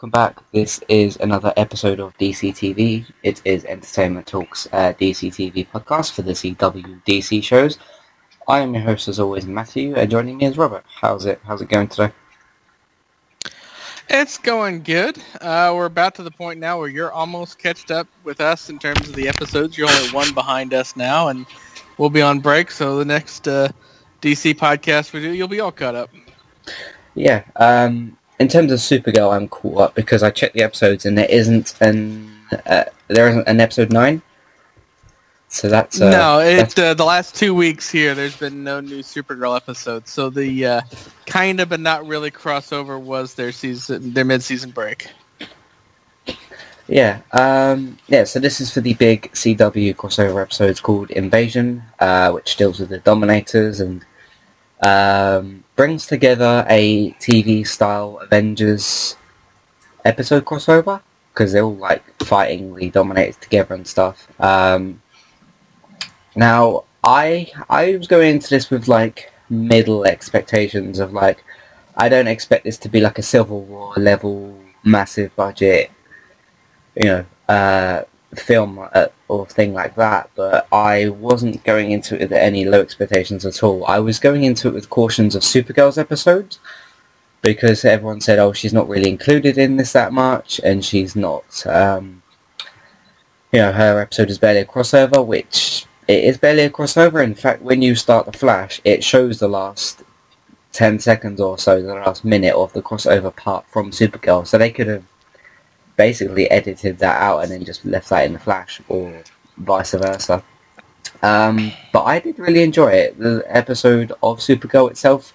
Welcome back. This is another episode of DC TV. It is Entertainment Talks uh, DC TV podcast for the CW DC shows. I am your host as always, Matthew, and joining me is Robert. How's it? How's it going today? It's going good. Uh, we're about to the point now where you're almost catched up with us in terms of the episodes. You're only one behind us now, and we'll be on break. So the next uh, DC podcast we do, you'll be all caught up. Yeah. Um, in terms of Supergirl, I'm caught up because I checked the episodes and there isn't an uh, there isn't an episode nine. So that's uh, no. It that's- uh, the last two weeks here, there's been no new Supergirl episodes. So the uh, kind of but not really crossover was their season, their mid-season break. Yeah, um, yeah. So this is for the big CW crossover episodes called Invasion, uh, which deals with the Dominators and um, brings together a TV style Avengers episode crossover because they're all like fighting the Dominators together and stuff. Um, now, I I was going into this with like middle expectations of like I don't expect this to be like a Civil War level massive budget you know, uh, film uh, or thing like that, but I wasn't going into it with any low expectations at all. I was going into it with cautions of Supergirl's episodes because everyone said, oh, she's not really included in this that much, and she's not, um, you know, her episode is barely a crossover, which it is barely a crossover. In fact, when you start the Flash, it shows the last 10 seconds or so, the last minute of the crossover part from Supergirl, so they could have basically edited that out and then just left that in the Flash or vice versa. Um, but I did really enjoy it. The episode of Supergirl itself,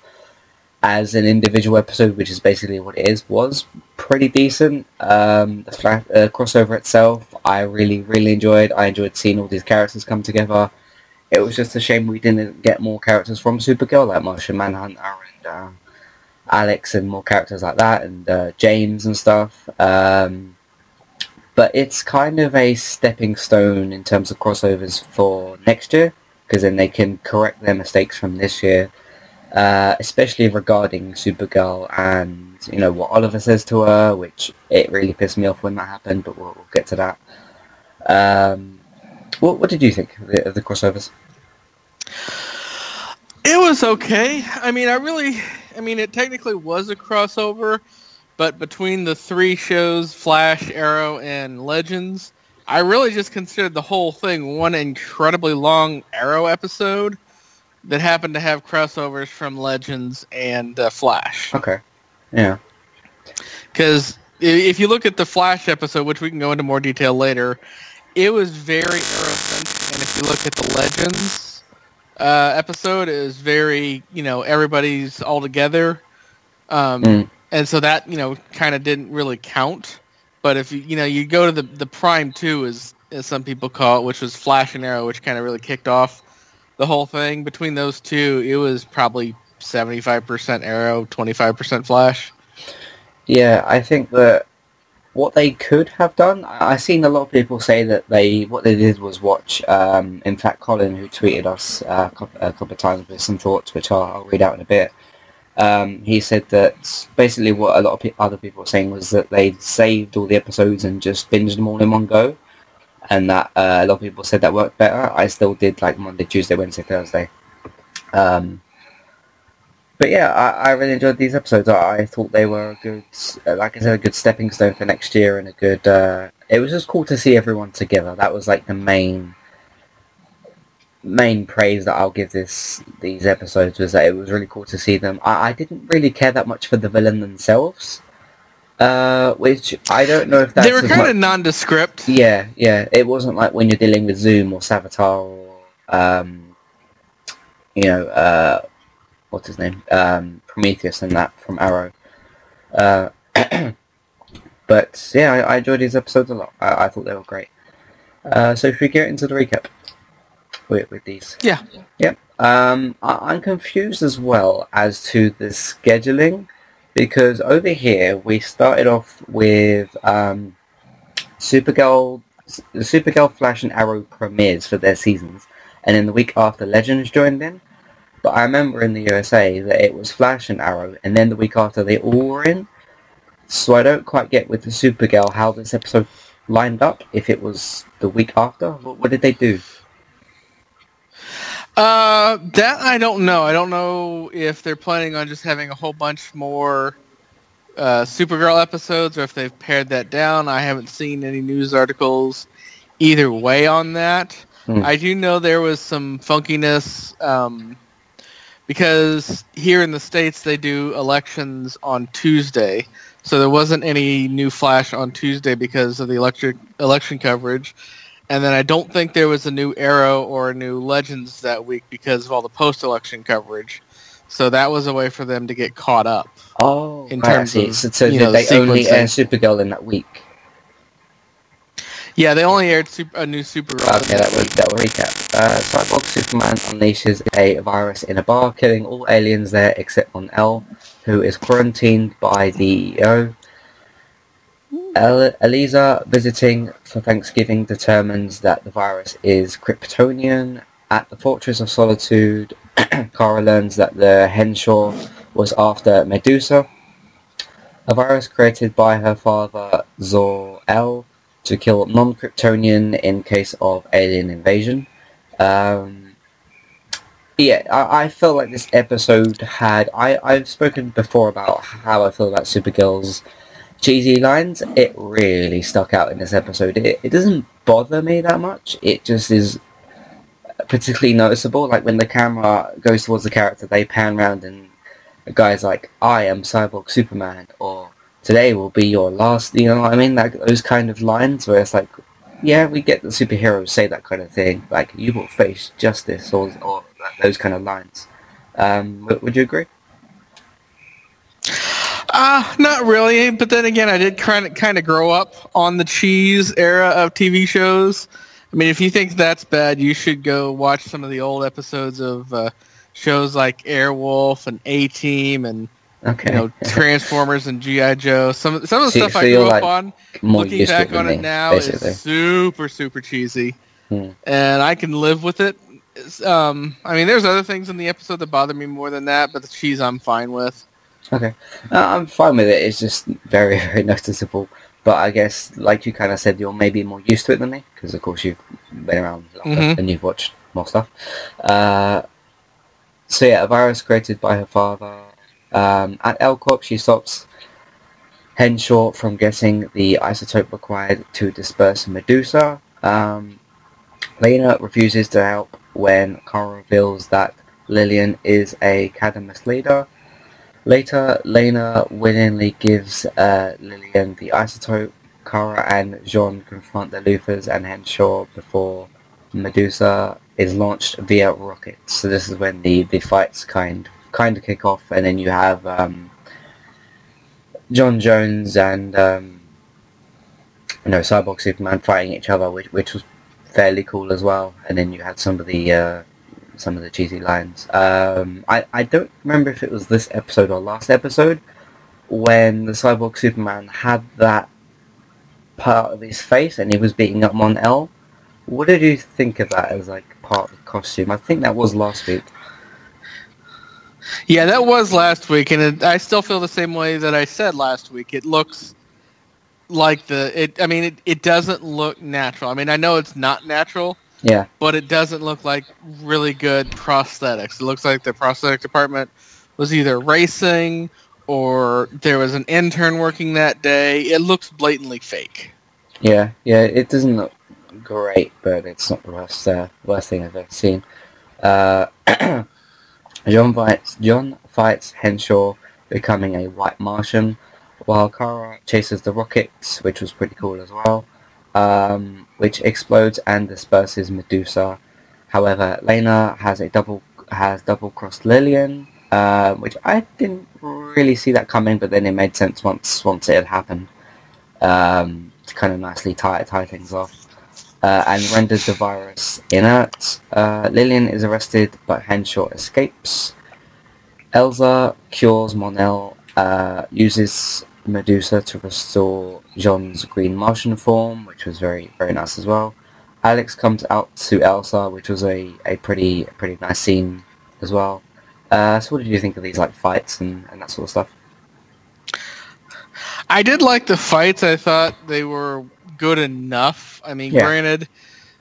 as an individual episode, which is basically what it is, was pretty decent. Um, the flash, uh, crossover itself, I really, really enjoyed. I enjoyed seeing all these characters come together. It was just a shame we didn't get more characters from Supergirl, like Martian Manhunter and uh, Alex and more characters like that, and uh, James and stuff. Um, but it's kind of a stepping stone in terms of crossovers for next year, because then they can correct their mistakes from this year, uh, especially regarding Supergirl and you know what Oliver says to her, which it really pissed me off when that happened. But we'll, we'll get to that. Um, what, what did you think of the, of the crossovers? It was okay. I mean, I really, I mean, it technically was a crossover, but between the three shows, Flash, Arrow, and Legends, I really just considered the whole thing one incredibly long Arrow episode that happened to have crossovers from Legends and uh, Flash. Okay, yeah, Because if you look at the Flash episode, which we can go into more detail later, it was very Arrow-centric, and if you look at the Legends uh, episode, it was very, you know, everybody's all together. Um, Mm. And so that, you know, kind of didn't really count. But if you, you know, you go to the, the Prime 2, as, as some people call it, which was Flash and Arrow, which kind of really kicked off the whole thing. Between those two, it was probably 75% Arrow, 25% Flash. Yeah, I think that what they could have done, I've seen a lot of people say that they what they did was watch. Um, in fact, Colin, who tweeted us uh, a couple, a couple of times with some thoughts, which I'll, I'll read out in a bit. Um, he said that basically what a lot of pe- other people were saying was that they saved all the episodes and just binged them all in one go, and that uh, a lot of people said that worked better. I still did like Monday, Tuesday, Wednesday, Thursday. Um, but yeah, I, I really enjoyed these episodes. I, I thought they were a good, uh, like I said, a good stepping stone for next year and a good. Uh, it was just cool to see everyone together. That was like the main, main praise that I'll give this these episodes was that it was really cool to see them. I, I didn't really care that much for the villain themselves, uh, which I don't know if that's they were kind much- of nondescript. yeah, yeah. It wasn't like when you're dealing with Zoom or Savitar or, um, you know, uh, what's his name? Um, Prometheus and that from Arrow. Uh, but yeah, I, I enjoyed these episodes a lot. I, I thought they were great. Uh, so if we get into the recap with, with these. Yeah. Yep. Um, I, I'm confused as well as to the scheduling because over here we started off with um, Supergirl, the Supergirl, Flash, and Arrow premieres for their seasons, and then the week after Legends joined in. But I remember in the USA that it was Flash and Arrow, and then the week after they all were in. so I don't quite get with the Supergirl how this episode lined up. If it was the week after, what, what did they do? Uh, that I don't know. I don't know if they're planning on just having a whole bunch more uh, Supergirl episodes or if they've pared that down. I haven't seen any news articles either way on that. Hmm. I do know there was some funkiness um, because here in the states they do elections on Tuesday, so there wasn't any new Flash on Tuesday because of the electric election coverage. And then I don't think there was a new Arrow or a new Legends that week because of all the post-election coverage. So that was a way for them to get caught up. Oh, In right, I terms see. of, so, so you know, they only sequencing. air Supergirl in that week? Yeah, they only aired super, a new Supergirl. Okay, that will that will recap. Uh, Cyborg Superman unleashes a virus in a bar, killing all aliens there except Mon-El, who is quarantined by the DEO. El- Eliza, visiting for Thanksgiving, determines that the virus is Kryptonian. At the Fortress of Solitude, Kara learns that the Henshaw was after Medusa, a virus created by her father Zor-El to kill non-Kryptonian in case of alien invasion. Um, yeah, I, I felt like this episode had... I, I've spoken before about how I feel about Supergirl's cheesy lines. It really stuck out in this episode. It, it doesn't bother me that much. It just is particularly noticeable. Like when the camera goes towards the character, they pan around and the guy's like, I am Cyborg Superman, or today will be your last, you know what I mean? Like those kind of lines where it's like, yeah, we get the superheroes say that kind of thing, like you will face justice, or, or those kind of lines. Um, would you agree? Uh, not really. But then again, I did kind of kind of grow up on the cheese era of TV shows. I mean, if you think that's bad, you should go watch some of the old episodes of uh, shows like Airwolf and A Team and Okay. you know Transformers and GI Joe. Some some of the So- stuff so I grew like up on. Looking back on me, it now basically. is super super cheesy, Hmm. and I can live with it. Um, I mean, there's other things in the episode that bother me more than that, but the cheese I'm fine with. Okay, uh, I'm fine with it. It's just very, very noticeable. But I guess, like you kind of said, you're maybe more used to it than me, because of course you've been around longer Mhm. and you've watched more stuff. Uh, so yeah, a virus created by her father. Um, at L Corp, she stops Henshaw from getting the isotope required to disperse Medusa. Um, Lena refuses to help when Kara reveals that Lillian is a Cadmus leader. Later, Lena willingly gives uh, Lillian the isotope. Kara and John confront the Luthors and Henshaw before Medusa is launched via rockets. So this is when the, the fights kind kind of kick off, and then you have um, John Jones and um, you know Cyborg Superman fighting each other, which which was fairly cool as well. And then you had some of the uh, some of the cheesy lines. Um, I I don't remember if it was this episode or last episode when the Cyborg Superman had that part of his face and he was beating up Mon El. What did you think of that as like part of the costume? I think that was last week. Yeah, that was last week, and it, I still feel the same way that I said last week. It looks like the it. I mean, it, it doesn't look natural. I mean, I know it's not natural, Yeah, but it doesn't look like really good prosthetics. It looks like the prosthetic department was either racing or there was an intern working that day. It looks blatantly fake. yeah, yeah. It doesn't look great, but it's not the worst uh, worst thing I've ever seen. Uh, John fights John fights Henshaw, becoming a White Martian, while Kara chases the rockets, which was pretty cool as well, um, which explodes and disperses Medusa. However, Lena has a double has double crossed Lillian, uh, which I didn't really see that coming, but then it made sense once once it had happened um, to kind of nicely tie tie things off. Uh, and renders the virus inert. Uh, Lillian is arrested, but Henshaw escapes. Eliza cures Mon-El, uh, uses Medusa to restore John's Green Martian form, which was very very nice as well. Alex comes out to Eliza, which was a, a pretty pretty nice scene as well. Uh, so what did you think of these like fights and, and that sort of stuff? I did like the fights. I thought they were good enough. I mean, Yeah. granted,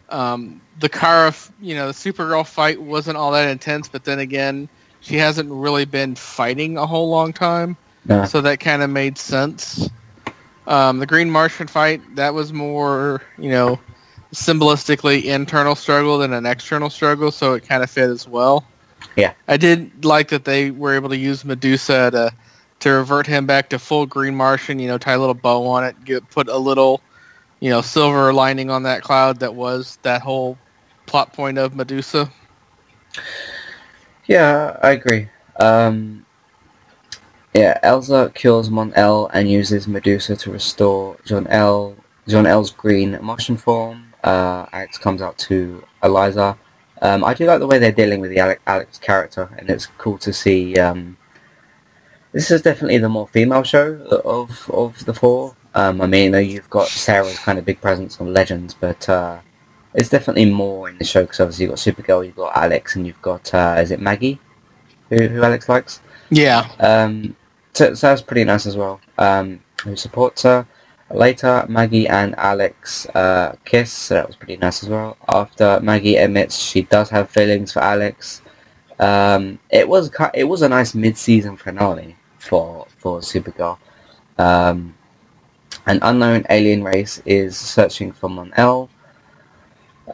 um, the Kara, you know, the Supergirl fight wasn't all that intense, but then again, she hasn't really been fighting a whole long time, No. so that kind of made sense. Um, the Green Martian fight that was more, you know, symbolistically internal struggle than an external struggle, so it kind of fit as well. Yeah. I did like that they were able to use Medusa to to revert him back to full Green Martian. You know, tie a little bow on it, get, put a little, you know, silver lining on that cloud that was that whole plot point of Medusa. Yeah, I agree. Um, yeah, Eliza kills Mon-El and uses Medusa to restore John L. John L's green Martian form. Uh, Alex comes out to Eliza. Um, I do like the way they're dealing with the Alex, Alex character, and it's cool to see. Um, this is definitely the more female show of of the four. Um, I mean, know you've got Sara's kind of big presence on Legends, but uh, it's definitely more in the show because obviously you've got Supergirl, you've got Alex, and you've got uh, is it Maggie, who, who Alex likes. Yeah. Um, so, so that's pretty nice as well. Um, who supports her. Later, Maggie and Alex uh, kiss, so that was pretty nice as well. After Maggie admits she does have feelings for Alex, um, it was it was a nice mid-season finale for for Supergirl. Um, an unknown alien race is searching for Mon-El.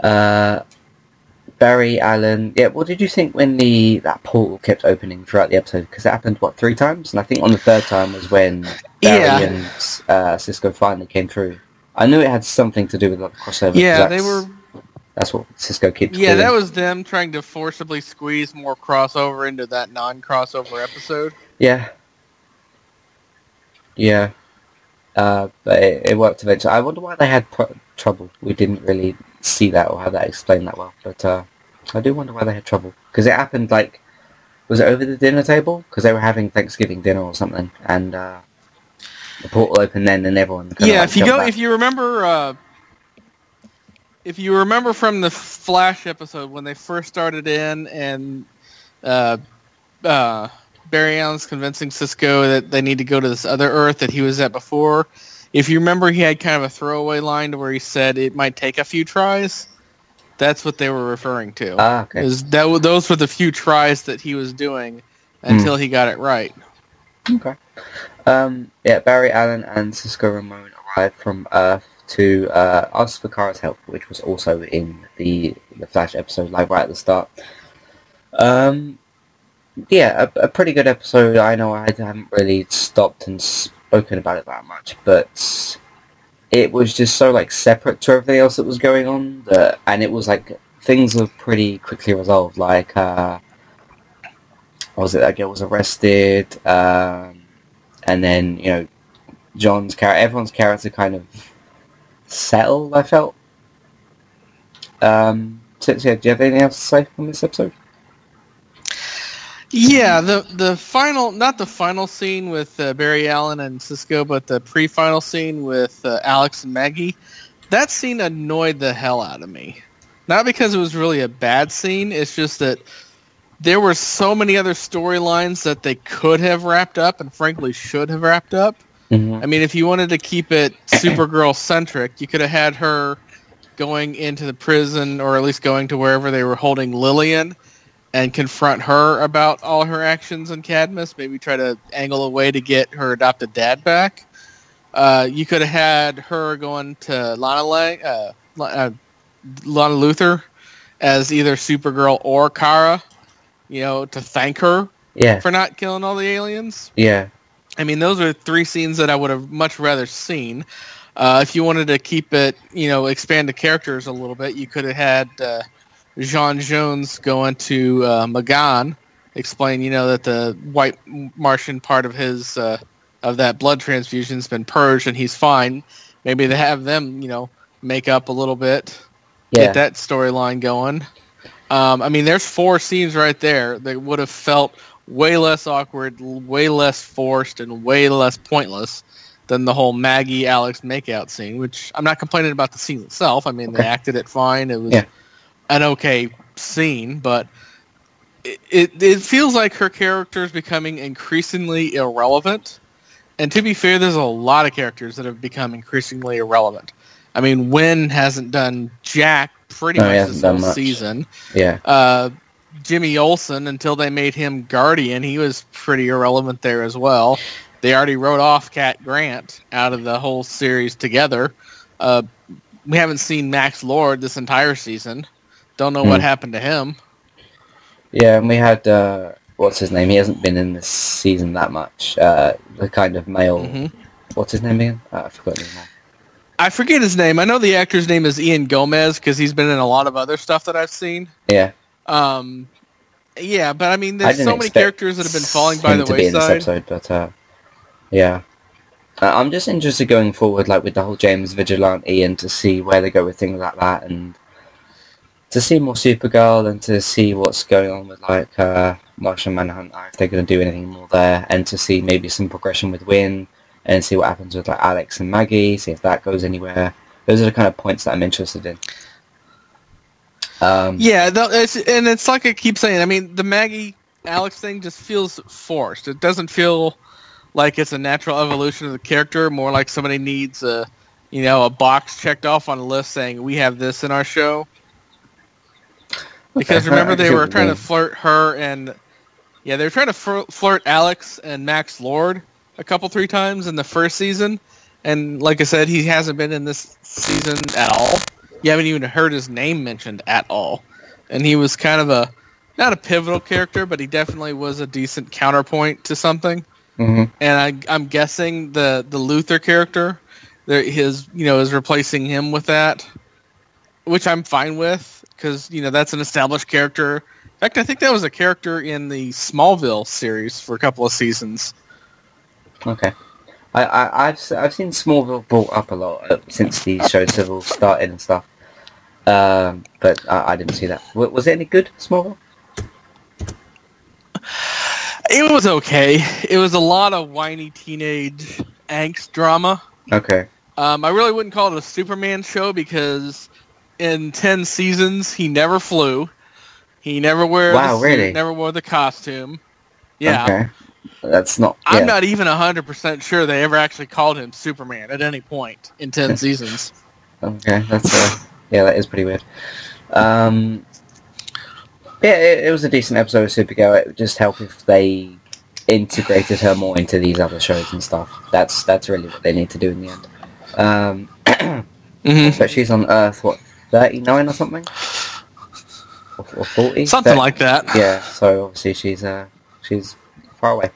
Uh, Barry Allen. Yeah, what did you think when the that portal kept opening throughout the episode? Because it happened what three times, and I think on the third time was when Barry Yeah. and uh, Cisco finally came through. I knew it had something to do with like, the crossover. Yeah, they were. That's what Cisco keeps. Yeah, calling. that was them trying to forcibly squeeze more crossover into that non-crossover episode. Yeah. Yeah. Uh, but it, it worked eventually. I wonder why they had pro- trouble. We didn't really see that or have that explained that well. But uh, I do wonder why they had trouble. Because it happened like... Was it over the dinner table? Because they were having Thanksgiving dinner or something. And uh, the portal opened then and everyone... yeah, like, if you go, back. if you remember, uh, if you remember from the Flash episode when they first started in, and uh, uh, Barry Allen's convincing Cisco that they need to go to this other Earth that he was at before. If you remember, he had kind of a throwaway line to where he said it might take a few tries. That's what they were referring to. Ah, okay. Is that those were the few tries that he was doing until he got it right. Okay. Um, yeah, Barry Allen and Cisco Ramon arrived from Earth to uh, ask for Kara's help, which was also in the the Flash episode, like right at the start. Um, yeah, a, a pretty good episode. I know I haven't really stopped and spoken about it that much, but it was just so like separate to everything else that was going on, that, and it was like things were pretty quickly resolved. Like, uh, what was it? That girl was arrested, um, and then you know, John's character, everyone's character kind of settled. I felt. Um, so, so, do you have anything else to say on this episode? Yeah, the the final, not the final scene with uh, Barry Allen and Cisco, but the pre-final scene with uh, Alex and Maggie. That scene annoyed the hell out of me. Not because it was really a bad scene. It's just that there were so many other storylines that they could have wrapped up, and frankly should have wrapped up. Mm-hmm. I mean, if you wanted to keep it Supergirl centric, you could have had her going into the prison, or at least going to wherever they were holding Lillian, and confront her about all her actions in Cadmus. Maybe try to angle a way to get her adopted dad back. Uh, you could have had her going to Lana Lang, uh, uh, Lana Luthor as either Supergirl or Kara, you know, to thank her Yeah, for not killing all the aliens. yeah, I mean, those are three scenes that I would have much rather seen. Uh, if you wanted to keep it, you know, expand the characters a little bit, you could have had John Jones going to uh, M'gann, explain, you know, that the white Martian part of his uh, of that blood transfusion's been purged and he's fine. Maybe they have them, you know, make up a little bit, yeah. get that storyline going. Um, I mean, there's four scenes right there that would have felt way less awkward, way less forced, and way less pointless than the whole Maggie Alex makeout scene. Which I'm not complaining about the scene itself. I mean, they acted it fine. It was Yeah. An okay scene, but it, it it feels like her character is becoming increasingly irrelevant. And to be fair, there's a lot of characters that have become increasingly irrelevant. I mean, Winn hasn't done jack pretty No, much this whole season. Yeah. Uh, Jimmy Olsen, until they made him Guardian, he was pretty irrelevant there as well. They already wrote off Cat Grant out of the whole series together. Uh, we haven't seen Max Lord this entire season. Don't know what Hmm. happened to him. Yeah, and we had uh, what's his name? He hasn't been in this season that much. Uh, the kind of male. hmm What's his name again? Uh, I forgot his name. I forget his name. I know the actor's name is Ian Gomez because he's been in a lot of other stuff that I've seen. Yeah, Um, yeah, but I mean, there's didn't so many characters that have been falling by the to be in this wayside. episode, but uh, yeah. Uh, I'm just interested going forward, like with the whole James Vigilante, and to see where they go with things like that, and to see more Supergirl, and to see what's going on with like uh, Martian Manhunter, if they're going to do anything more there, and to see maybe some progression with Winn, and see what happens with like Alex and Maggie, see if that goes anywhere. Those are the kind of points that I'm interested in. Um, Yeah, it's, and it's like I keep saying. I mean, the Maggie Alex thing just feels forced. It doesn't feel like it's a natural evolution of the character. More like somebody needs a, you know, a box checked off on a list saying we have this in our show. Because remember they were trying to flirt her and yeah, they were trying to flir- flirt Alex and Max Lord a couple three times in the first season, and like I said, he hasn't been in this season at all. You haven't even heard his name mentioned at all, and he was kind of a not a pivotal character, but he definitely was a decent counterpoint to something. mhm. And I, I'm guessing the the Luthor character, his you know is replacing him with that, which I'm fine with because you know that's an established character. In fact, I think that was a character in the Smallville series for a couple of seasons. Okay. I, I, I've, s- I've seen Smallville brought up a lot uh, since the show Civil started and stuff. Um, but I, I didn't see that. W- was it any good, Smallville? It was okay. It was a lot of whiny teenage angst drama. Okay. Um, I really wouldn't call it a Superman show because in ten seasons he never flew. He never wear Wow, the suit, really? never wore the costume. Yeah. Okay. That's not. I'm not even 100% sure they ever actually called him Superman at any point in 10 seasons. Okay, that's uh, yeah, that is pretty weird. Um, yeah, it, it was a decent episode of Supergirl. It would just help if they integrated her more into these other shows and stuff. That's that's really what they need to do in the end. Um, Mm-hmm. but she's on Earth, what, 39 or something? Or, or 40? Something like that. Yeah, so obviously she's uh, she's far away.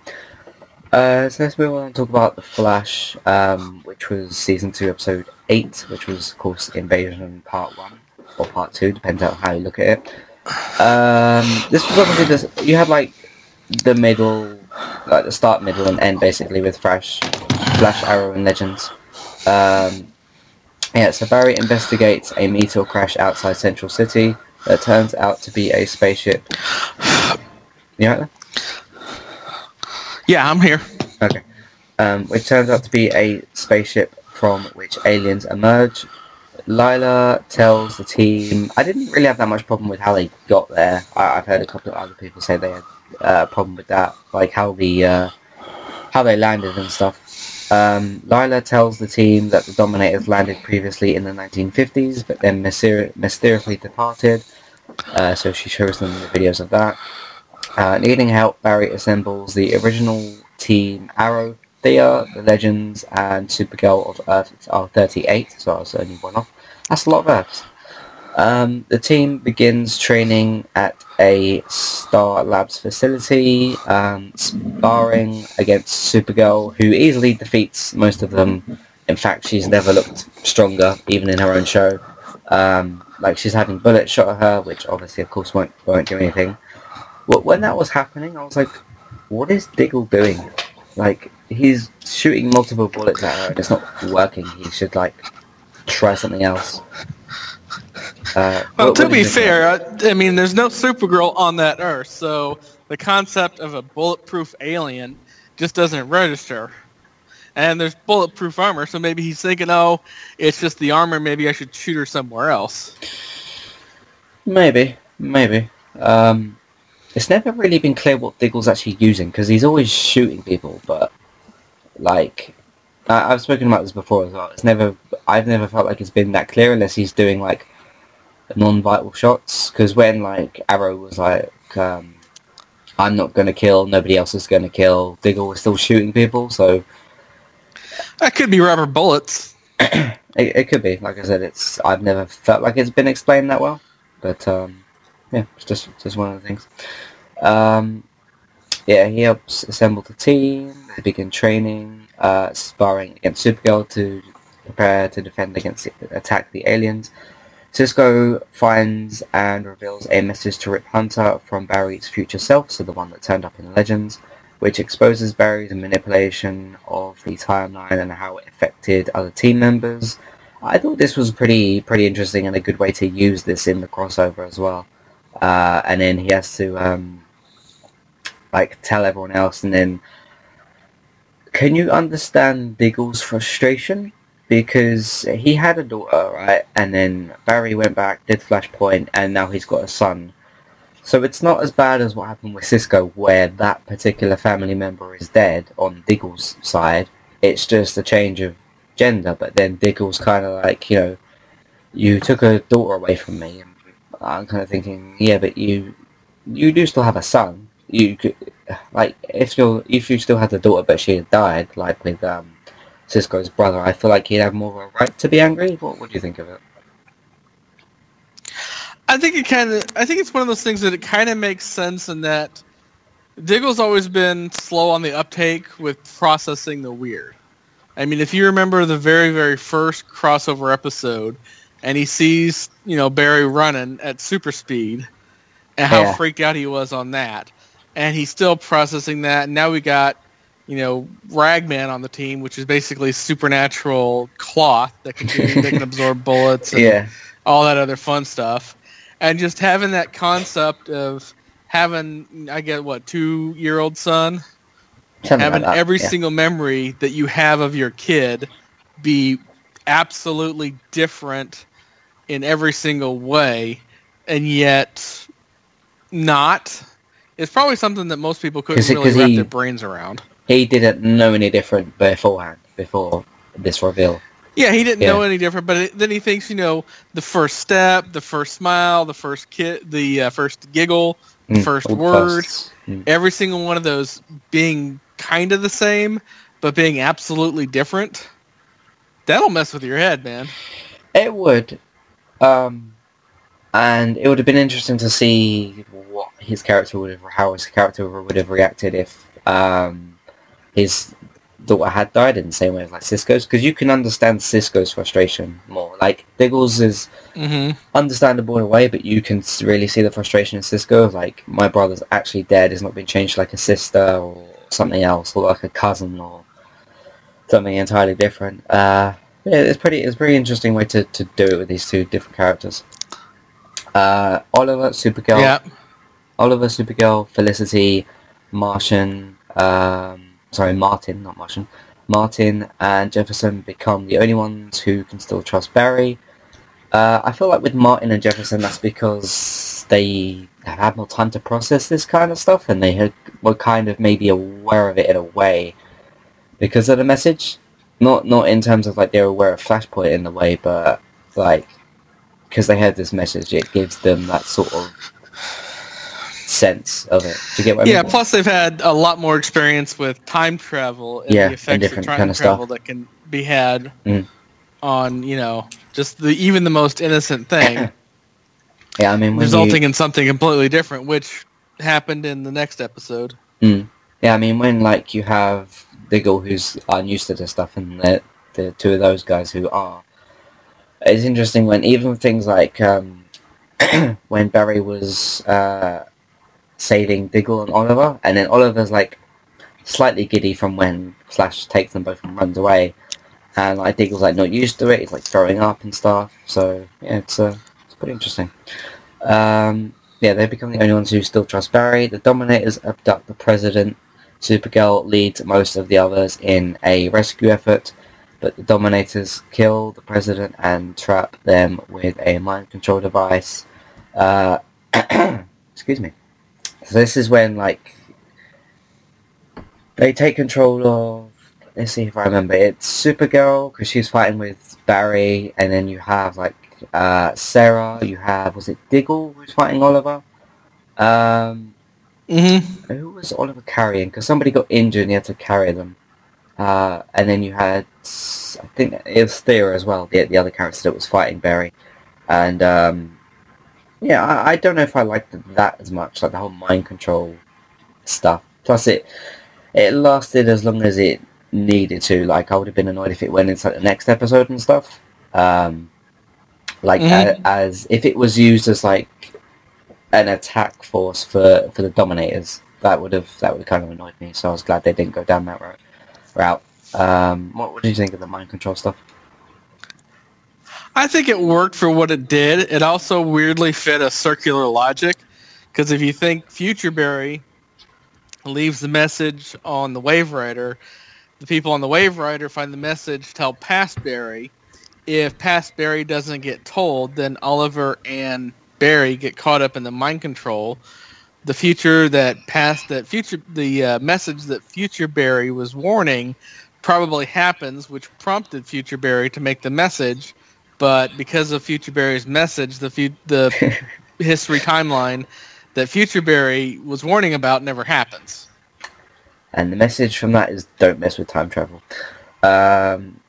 Uh, so let's move on and talk about The Flash, um, which was season 2, episode 8, which was, of course, Invasion Part 1, or Part 2, depends on how you look at it. Um, this was obviously, this, you had, like, the middle, like, the start, middle, and end, basically, with Flash, Flash, Arrow, and Legends. Um, yeah, so Barry investigates a meteor crash outside Central City that turns out to be a spaceship. You right there? Yeah, I'm here. Okay. Um, which turns out to be a spaceship from which aliens emerge. Lyla tells the team. I didn't really have that much problem with how they got there. I, I've heard a couple of other people say they had uh, a problem with that, like how the uh, how they landed and stuff. Um, Lyla tells the team that the Dominators landed previously in the 1950s, but then myster- mysteriously departed. Uh, so she shows them the videos of that. Uh, needing help, Barry assembles the original team Arrow, Thea, the Legends, and Supergirl of Earth are 38, so I was only one off. That's a lot of Earths. Um, the team begins training at a Star Labs facility, um, sparring against Supergirl, who easily defeats most of them. In fact, she's never looked stronger, even in her own show. Um, like she's having bullets shot at her, which obviously, of course, won't won't do anything. Wh- When that was happening, I was like, "What is Diggle doing? Like, he's shooting multiple bullets at her, and it's not working. He should like try something else." Uh, Well, what- to what be you think of that? fair, I, I mean, there's no Supergirl on that Earth, so the concept of a bulletproof alien just doesn't register. And there's bulletproof armor, so maybe he's thinking, oh, it's just the armor. Maybe I should shoot her somewhere else. Maybe, maybe. Um, it's never really been clear what Diggle's actually using because he's always shooting people, but like I, I've spoken about this before as well. It's never I've never felt like it's been that clear unless he's doing like non-vital shots. Because when like Arrow was like, um, "I'm not gonna kill, nobody else is gonna kill," Diggle was still shooting people. So That could be rubber bullets. it, it could be. Like I said, it's I've never felt like it's been explained that well. But um, yeah, it's just just one of the things. Um, yeah, he helps assemble the team. They begin training, uh, sparring against Supergirl to prepare to defend against attack the aliens. Cisco finds and reveals a message to Rip Hunter from Barry's future self, so the one that turned up in Legends, which exposes Barry's manipulation of the timeline and how it affected other team members. I thought this was pretty pretty interesting and a good way to use this in the crossover as well. Uh, and then he has to um, like tell everyone else, and then can you understand Diggle's frustration? Because he had a daughter, right? And then Barry went back, did Flashpoint, and now he's got a son. So it's not as bad as what happened with Cisco, where that particular family member is dead on Diggle's side. It's just a change of gender, but then Diggle's kind of like, you know, you took a daughter away from me. And I'm kind of thinking, yeah, but you you do still have a son. You could, like, if you if you still had a daughter, but she had died, like with um, Cisco's brother, I feel like he'd have more of a right to be angry. What, what do you think of it? I think it kind of. I think it's one of those things that it kind of makes sense in that Diggle's always been slow on the uptake with processing the weird. I mean, if you remember the very, very first crossover episode, and he sees, you know, Barry running at super speed, and how Yeah. freaked out he was on that, and he's still processing that. And now we got, you know, Ragman on the team, which is basically supernatural cloth that can do, that can absorb bullets and Yeah, all that other fun stuff, and just having that concept of having, I get what, two year old son, something having like that. every yeah. single memory that you have of your kid be absolutely different in every single way, and yet not. It's probably something that most people couldn't really wrap he- their brains around. He didn't know any different beforehand, before this reveal. Yeah, he didn't Yeah. know any different, but it, then he thinks, you know, the first step, the first smile, the first kit, the uh, first giggle, the Mm, first word. Mm. every single one of those being kind of the same, but being absolutely different. That'll mess with your head, man. It would. Um, and it would have been interesting to see what his character would have, how his character would have reacted if um, his daughter had died in the same way as like Cisco's, because you can understand Cisco's frustration more. Like Diggles is Mm-hmm. understandable in a way, but you can really see the frustration in Cisco. of, Like my brother's actually dead; has not been changed like a sister or something else, or like a cousin or something entirely different. Uh, yeah, it's pretty. It's a pretty interesting way to, to do it with these two different characters. Uh, Oliver, Supergirl, Yeah. Oliver, Supergirl, Felicity, Martian, um, sorry, Martin, not Martian, Martin and Jefferson become the only ones who can still trust Barry. Uh, I feel like with Martin and Jefferson, that's because they have had more time to process this kind of stuff, and they had, were kind of maybe aware of it in a way because of the message. Not not in terms of like they were aware of Flashpoint in the way, but like because they had this message, it gives them that sort of sense of it. Do get what I Yeah, mean? plus they've had a lot more experience with time travel and Yeah, the and effects different of time kind of travel stuff. that can be had Mm. on, you know, just the even the most innocent thing yeah, I mean, resulting you, in something completely different, which happened in the next episode. Mm. Yeah, I mean, when like you have the Diggle who's unused to this stuff, and the the two of those guys who are, it's interesting when even things like um, when Barry was uh, saving Diggle and Oliver, and then Oliver's like slightly giddy from when Flash takes them both and runs away, and like Diggle's like not used to it, he's like throwing up and stuff. So yeah, it's uh, it's pretty interesting. Um, yeah, they become the only ones who still trust Barry. The Dominators abduct the President. Supergirl leads most of the others in a rescue effort, but the Dominators kill the President and trap them with a mind control device. Uh, excuse me. So this is when, like, they take control of let's see if I remember. It's Supergirl because she's fighting with Barry, and then you have like uh, Sara. You have was it Diggle who's fighting Oliver? Um, Mm-hmm. who was Oliver carrying? Because somebody got injured and he had to carry them. Uh, and then you had, I think it was Thea as well, the, the other character that was fighting Barry. And um, yeah, I, I don't know if I liked that as much, like the whole mind control stuff. Plus, it it lasted as long as it needed to. Like, I would have been annoyed if it went into the next episode and stuff. Um, like, Mhm. a- as if it was used as like an attack force for for the Dominators, that would have that would have kind of annoyed me. So I was glad they didn't go down that route. route. Um, what, what do you think of the mind control stuff? I think it worked for what it did. It also weirdly fit a circular logic because if you think Future Barry leaves the message on the Wave Rider, the people on the Wave Rider find the message, tell Past Barry. If Past Barry doesn't get told, then Oliver and Barry get caught up in the mind control. The future that past that future the uh, message that Future Barry was warning probably happens, which prompted Future Barry to make the message but because of Future Barry's message, the fu- the history timeline that Future Barry was warning about never happens. And the message from that is don't mess with time travel. Um,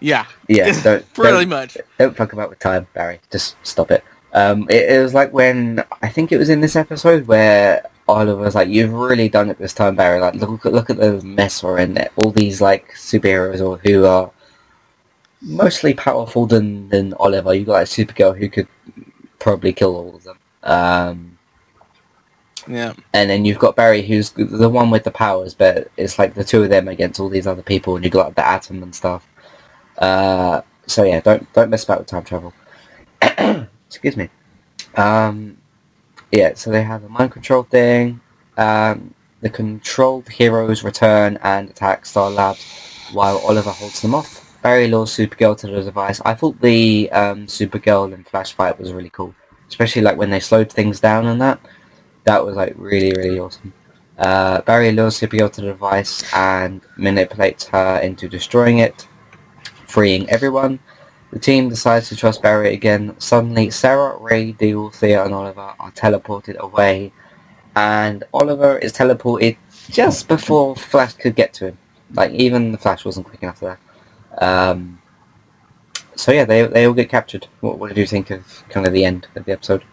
Yeah, yeah, don't, pretty don't, much. don't fuck about with time, Barry. Just stop it. Um, it, it was like when I think it was in this episode where Oliver was like, "You've really done it this time, Barry. Like, look at look at the mess we're in. All these like superheroes or who are mostly powerful than than Oliver. You got like Supergirl who could probably kill all of them. Um, Yeah, and then you've got Barry, who's the one with the powers, but it's like the two of them against all these other people, and you got like, the Atom and stuff. Uh, so yeah, don't don't mess about with time travel. Excuse me. Um, yeah, so they have the mind control thing. Um, the controlled heroes return and attack Star Labs, while Oliver holds them off. Barry lures Supergirl to the device. I thought the um, Supergirl and Flash fight was really cool, especially like when they slowed things down and that that was like really really awesome. Uh, Barry lures Supergirl to the device and manipulates her into destroying it, freeing everyone. The team decides to trust Barry again. Suddenly, Sara, Ray, Deal, Thea, and Oliver are teleported away, and Oliver is teleported just before Flash could get to him. Like even the Flash wasn't quick enough there. Um, so yeah, they they all get captured. What, what did you think of kind of the end of the episode?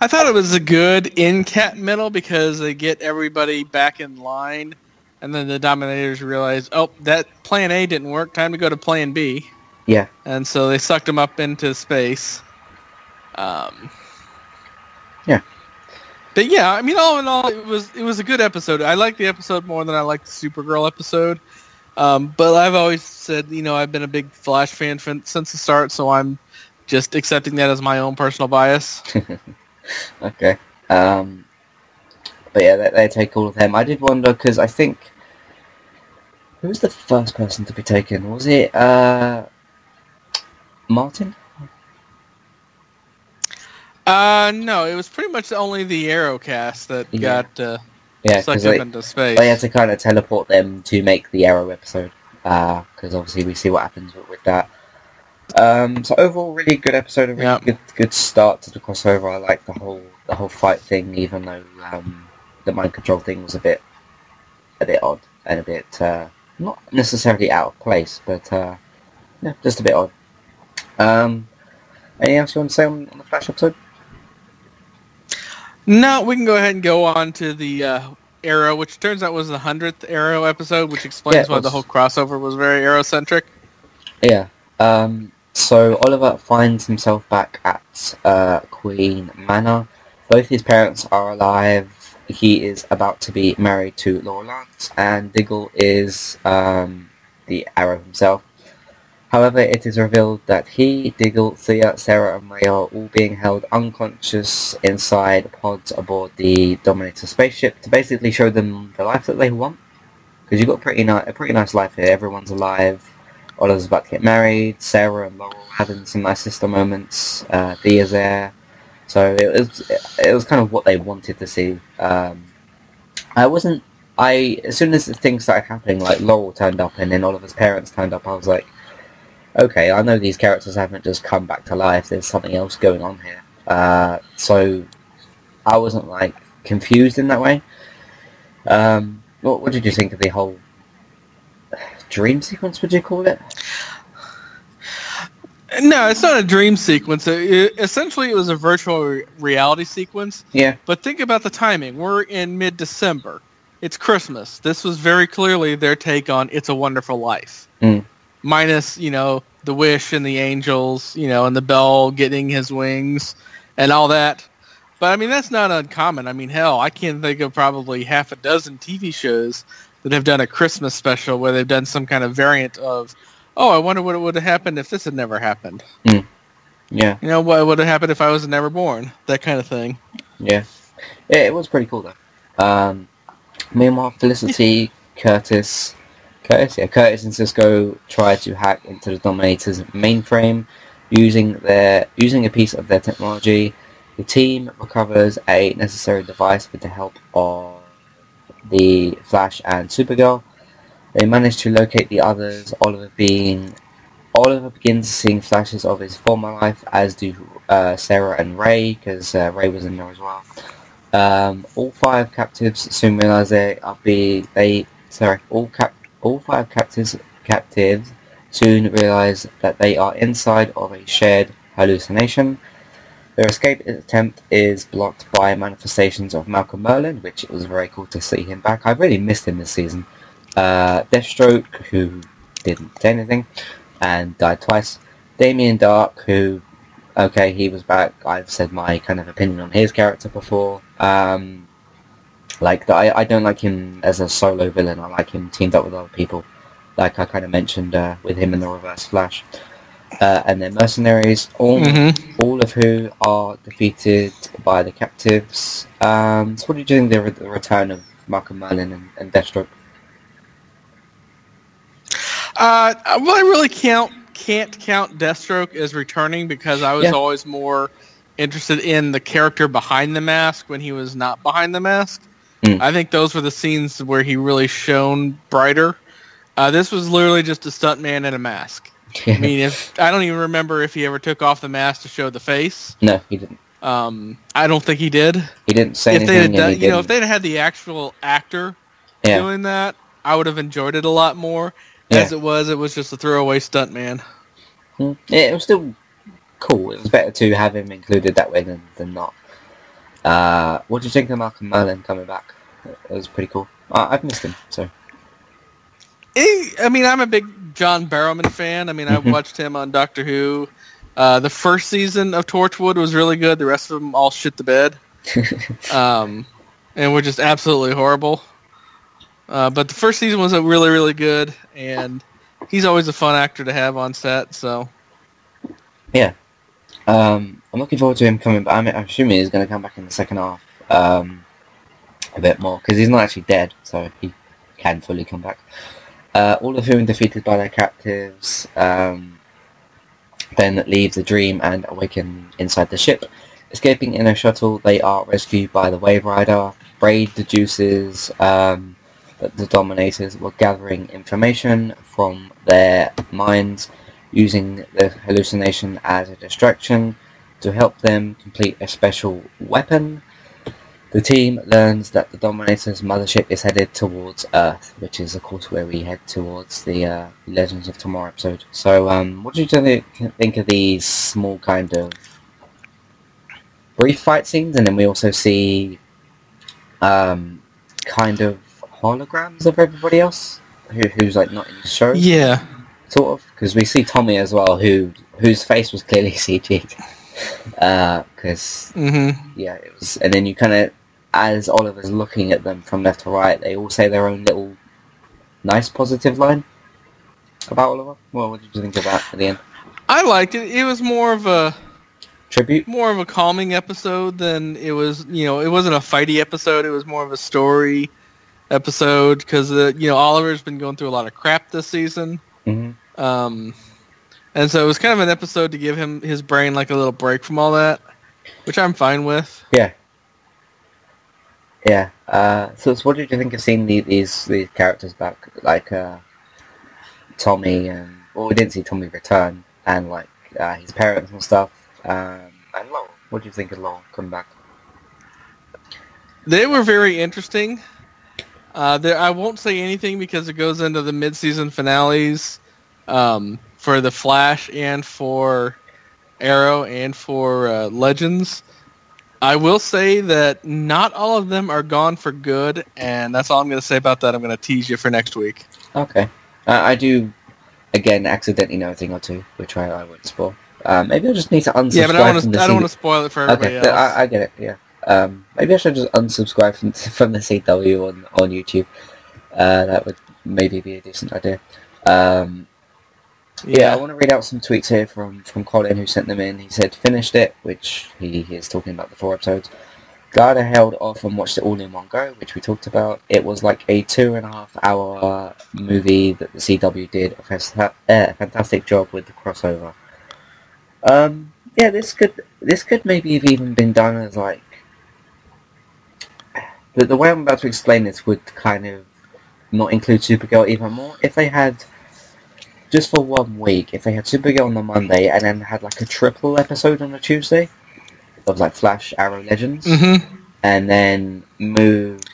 I thought it was a good in cat middle because they get everybody back in line, and then the Dominators realize, oh, that Plan A didn't work. Time to go to Plan B. Yeah. and so they sucked them up into space. Um, Yeah. But yeah, I mean, all in all, it was it was a good episode. I like the episode more than I liked the Supergirl episode. Um, but I've always said, you know, I've been a big Flash fan since the start, so I'm just accepting that as my own personal bias. Okay. Um, but yeah, they, they take all of them. I did wonder because I think who was the first person to be taken? Was it uh, Martin? Uh, no, it was pretty much only the Arrow cast that Yeah. got uh, Yeah, up they, into space. they had to kind of teleport them to make the Arrow episode. Because obviously we see what happens with, with that. Um, so overall, really good episode. A really Yeah. good good start to the crossover. I like the whole the whole fight thing, even though um, the mind control thing was a bit a bit odd and a bit uh, not necessarily out of place, but uh, yeah, just a bit odd. Um, anything else you want to say on, on the Flash episode? No, we can go ahead and go on to the uh, Arrow, which turns out was the hundredth Arrow episode, which explains Yeah, why the whole crossover was very Arrow-centric. Yeah. Um, so Oliver finds himself back at uh, Queen Manor. Both his parents are alive. He is about to be married to Laurel Lance, and Diggle is um, the Arrow himself. However, it is revealed that he, Diggle, Thea, Sara, and Ray are all being held unconscious inside pods aboard the Dominator spaceship to basically show them the life that they want. Because you've got pretty ni- a pretty nice life here. Everyone's alive. Oliver's about to get married. Sara and Laurel having some nice sister moments. Uh, Thea's there. So it was it was kind of what they wanted to see. Um, I wasn't I as soon as things started happening, like Laurel turned up and then Oliver's parents turned up, I was like, okay, I know these characters haven't just come back to life. There's something else going on here. Uh, so I wasn't like confused in that way. Um, what, what did you think of the whole dream sequence? Would you call it? No, it's not a dream sequence. It, it- essentially, it was a virtual re- reality sequence. Yeah. But think about the timing. We're in mid-December. It's Christmas. This was very clearly their take on "It's a Wonderful Life," Mm. Minus you know the wish and the angels, you know, and the bell getting his wings and all that. But I mean, that's not uncommon. I mean, hell, I can think of probably half a dozen TV shows that have done a Christmas special where they've done some kind of variant of, oh, I wonder what would have happened if this had never happened. Yeah. You know, what would have happened if I was never born? That kind of thing. Yeah. It, it was pretty cool though. Um, meanwhile, Felicity, Curtis, Curtis, yeah, Curtis and Cisco try to hack into the Dominator's mainframe using their using a piece of their technology. The team recovers a necessary device with the help of the Flash and Supergirl. They manage to locate the others. Oliver being Oliver begins seeing flashes of his former life, as do uh, Sara and Ray, because uh, Ray was in there as well. Um, all five captives soon realize they are be they sorry all cap all five captives captives soon realize that they are inside of a shared hallucination. Their escape attempt is blocked by manifestations of Malcolm Merlyn, which it was very cool to see him back. I really missed him this season. Uh, Deathstroke, who didn't say anything and died twice. Damien Darhk, who, okay, he was back. I've said my kind of opinion on his character before. Um, like, I, I don't like him as a solo villain. I like him teamed up with other people, like I kind of mentioned uh, with him in the Reverse Flash. Uh, and then mercenaries, all Mm-hmm. all of who are defeated by the captives. Um, so what do you think the, the return of Malcolm Merlyn and, and Deathstroke? Uh, well, I really can't can't count Deathstroke as returning because I was Yeah. always more interested in the character behind the mask when he was not behind the mask. Mm. I think those were the scenes where he really shone brighter. Uh, this was literally just a stuntman in a mask. I mean, if I don't even remember if he ever took off the mask to show the face. no, he didn't. Um, I don't think he did. He didn't say if they anything. had and done, you know, if they'd had the actual actor yeah. doing that, I would have enjoyed it a lot more. As it was, it was just a throwaway stuntman. Mm. Yeah, it was still cool. It was better to have him included that way than, than not. Uh, what do you think of Malcolm Merlyn coming back? It was pretty cool. I, I've missed him, so I mean, I'm a big John Barrowman fan. I mean, I Mhm. watched him on Doctor Who. Uh, the first season of Torchwood was really good. The rest of them all shit the bed, um, and were just absolutely horrible. Uh, but the first season was uh, really, really good, and he's always a fun actor to have on set. So um, I'm looking forward to him coming back. I'm, I'm assuming he's going to come back in the second half um, a bit more because he's not actually dead, so he can fully come back. Uh, all of whom defeated by their captives. Um, then leave the dream and awaken inside the ship. Escaping in a shuttle, they are rescued by the Wave Rider. Ray deduces um, that the Dominators were gathering information from their minds, using the hallucination as a distraction to help them complete a special weapon. The team learns that the Dominator's mothership is headed towards Earth, which is of course where we head towards the uh, Legends of Tomorrow episode. So, um, what do you think think of these small kind of brief fight scenes, and then we also see um, kind of holograms of everybody else who, who's like not in the show, yeah, sort of, because we see Tommy as well, who whose face was clearly CG'd. Because hmm yeah, it was, and then you kind of, as Oliver's looking at them from left to right, they all say their own little nice positive line about Oliver. Well, what did you think of that at the end? I liked it. It was more of a Tribute? more of a calming episode than it was. You know, it wasn't a fighty episode. It was more of a story episode because uh, you know Oliver's been going through a lot of crap this season. hmm Um, and so it was kind of an episode to give him his brain like a little break from all that, which I'm fine with. Yeah. Yeah. Uh, so, so what did you think of seeing the, these these characters back, like uh, Tommy and well, we didn't see Tommy return, and like uh, his parents and stuff, um, and Laurel. What do you think of Laurel coming back? They were very interesting. Uh, there, I won't say anything because it goes into the mid-season finales um, for the Flash and for Arrow and for uh, Legends. I will say that not all of them are gone for good, and that's all I'm going to say about that. I'm going to tease you for next week. Okay, uh, I do again accidentally know a thing or two, which I, I won't spoil. Um, maybe I just need to unsubscribe. Yeah, but I don't from want the to. I don't want to spoil it for everybody okay, else. I, I get it. Yeah. Um, maybe I should just unsubscribe from, from the CW on on YouTube. Uh, that would maybe be a decent idea. Um, yeah. I want to read out some tweets here from, from Colin who sent them in. He said, finished it, which he, he is talking about the four episodes. Glad I held off and watched it all in one go, which we talked about. It was like a two and a half hour movie that the CW did a uh, fantastic job with the crossover. Um, yeah, this could this could maybe have even been done as like the the way I'm about to explain this would kind of not include Supergirl even more. If they had just for one week, if they had Supergirl on the Monday and then had like a triple episode on the Tuesday of like Flash, Arrow, Legends, Mm-hmm. and then moved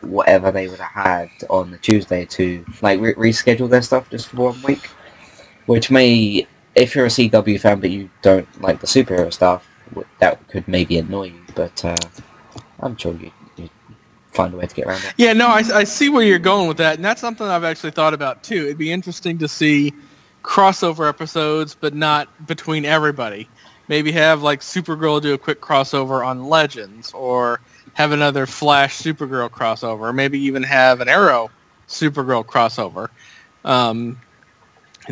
whatever they would have had on the Tuesday to like re- reschedule their stuff just for one week, which may, if you're a CW fan but you don't like the superhero stuff, that could maybe annoy you. But uh, I'm sure you you find a way to get around it. Yeah, no, I, I see where you're going with that, and that's something I've actually thought about too. It'd be interesting to see crossover episodes, but not between everybody. Maybe have like Supergirl do a quick crossover on Legends, or have another Flash Supergirl crossover, or maybe even have an Arrow Supergirl crossover. Um,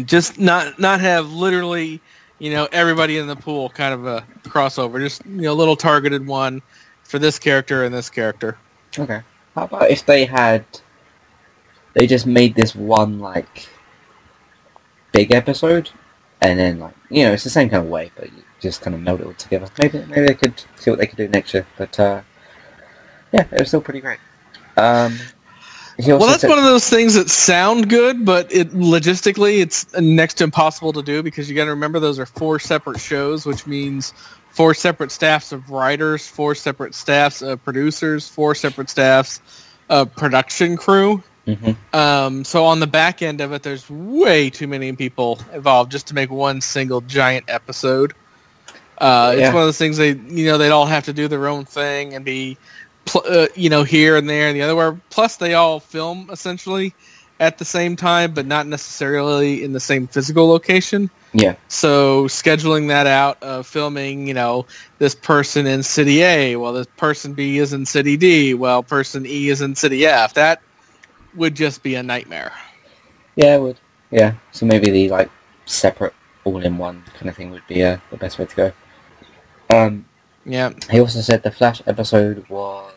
just not not have literally, you know, everybody in the pool kind of a crossover. Just you know, a little targeted one for this character and this character. Okay. How about if they had, they just made this one like big episode, and then like you know it's the same kind of way, but you just kind of meld it all together. Maybe maybe they could see what they could do next year. But uh, yeah, it was still pretty great. Um, Well, that's said- one of those things that sound good, but it logistically it's next to impossible to do because you got to remember those are four separate shows, which means four separate staffs of writers, four separate staffs of producers, four separate staffs of production crew. Mhm. Um, so on the back end of it, there's way too many people involved just to make one single giant episode. Uh, it's Yeah. one of those things they, you know, they'd all have to do their own thing and be, pl- uh, you know, here and there and the other. Where plus they all film essentially at the same time, but not necessarily in the same physical location. Yeah. So scheduling that out of filming, you know, this person in city A, while this person B is in city D, while person E is in city F. That would just be a nightmare. Yeah, it would. Yeah. So maybe the like separate all-in-one kind of thing would be uh, the best way to go. Um, Yeah. He also said the Flash episode was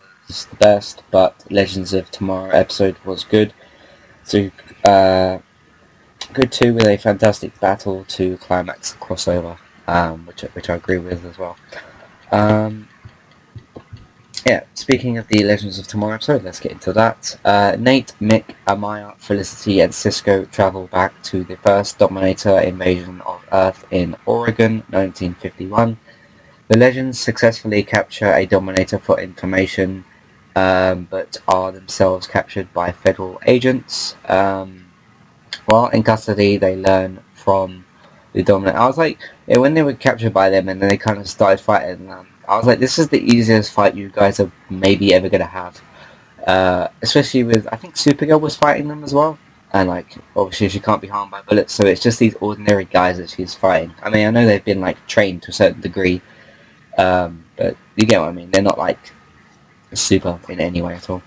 the best, but Legends of Tomorrow episode was good. So, uh, good too with a fantastic battle to climax crossover, um, which which I agree with as well. Um, yeah, speaking of the Legends of Tomorrow episode, let's get into that. Uh, Nate, Mick, Amaya, Felicity, and Cisco travel back to the first Dominator invasion of Earth in Oregon, 1951. The Legends successfully capture a Dominator for information, um, but are themselves captured by federal agents. Um, while in custody, they learn from the dominant. I was like, when they were captured by them and then they kind of started fighting, um, I was like, this is the easiest fight you guys are maybe ever going to have. Uh, especially with, I think Supergirl was fighting them as well. And like, obviously she can't be harmed by bullets, so it's just these ordinary guys that she's fighting. I mean, I know they've been like trained to a certain degree, um, but you get what I mean. They're not like super in any way at all.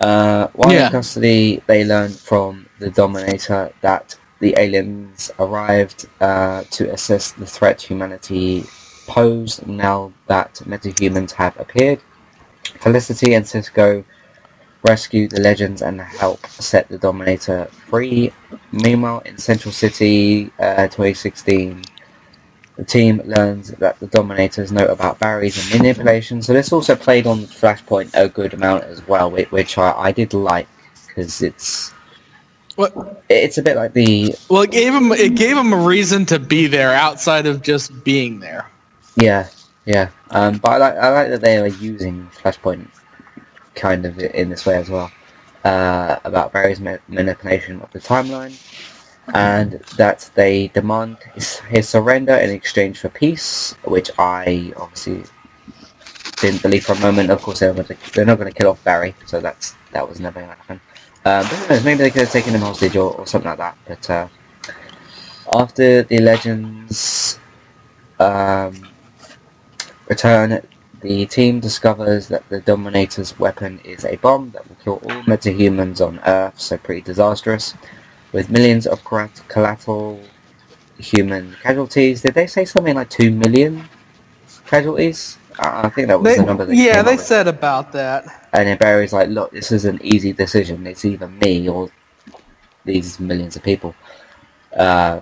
Uh, while Yeah. in custody, they learn from the Dominator that the aliens arrived uh, to assess the threat humanity posed now that metahumans have appeared. Felicity and Cisco rescue the legends and help set the Dominator free. Meanwhile, in Central City, uh, 2016, The team learns that the Dominators know about Barry's and manipulation, so this also played on Flashpoint a good amount as well, which I, I did like because it's What? it's a bit like the Well, it gave him it gave him a reason to be there outside of just being there. yeah yeah. Um, but I like I like that they are using Flashpoint kind of in this way as well uh, about Barry's ma- manipulation of the timeline. And that they demand his, surrender in exchange for peace, which I obviously didn't believe for a moment. Of course, they're, not going to kill off Barry, so that's that was never going to happen. Um, but knows, maybe they could have taken him hostage or, or something like that. But uh, after the legends um, return, the team discovers that the Dominator's weapon is a bomb that will kill all metahumans on Earth, so pretty disastrous with millions of collateral human casualties. Did they say something like two million casualties? I I think that was They, the number. That yeah, they said about that. And then Barry's like, "Look, this is an easy decision. It's either me or these millions of people." Uh,